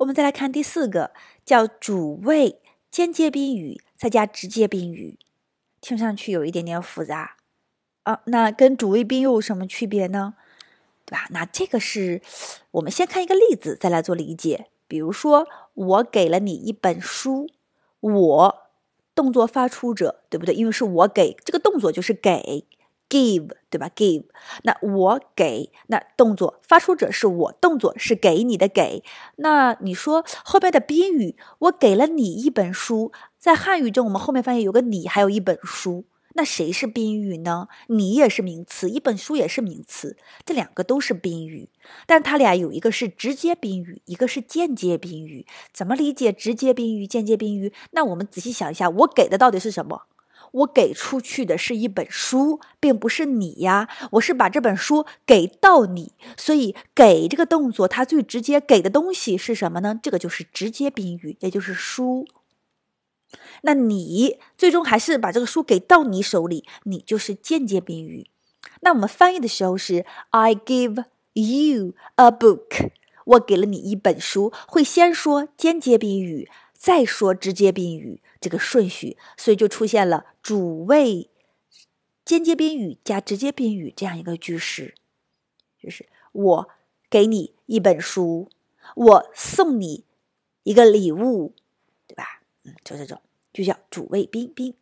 我们再来看第四个，叫主谓间接宾语再加直接宾语，听上去有一点点复杂啊。那跟主谓宾又有什么区别呢？对吧？那这个是我们先看一个例子，再来做理解。比如说，我给了你一本书，我动作发出者，对不对？因为是我给，这个动作就是给。Give 对吧？give，那我给，那动作发出者是我，动作是给你的给。那你说后面的宾语，我给了你一本书，在汉语中我们后面发现有个你，还有一本书，那谁是宾语呢？你也是名词，一本书也是名词，这两个都是宾语，但它俩有一个是直接宾语，一个是间接宾语。怎么理解直接宾语、间接宾语？那我们仔细想一下，我给的到底是什么？我给出去的是一本书，并不是你呀。我是把这本书给到你，所以给这个动作，它最直接给的东西是什么呢？这个就是直接宾语，也就是书。那你最终还是把这个书给到你手里，你就是间接宾语。那我们翻译的时候是 I give you a book，我给了你一本书，会先说间接宾语。再说直接宾语这个顺序，所以就出现了主谓间接宾语加直接宾语这样一个句式，就是我给你一本书，我送你一个礼物，对吧？嗯，就这种就叫主谓宾宾。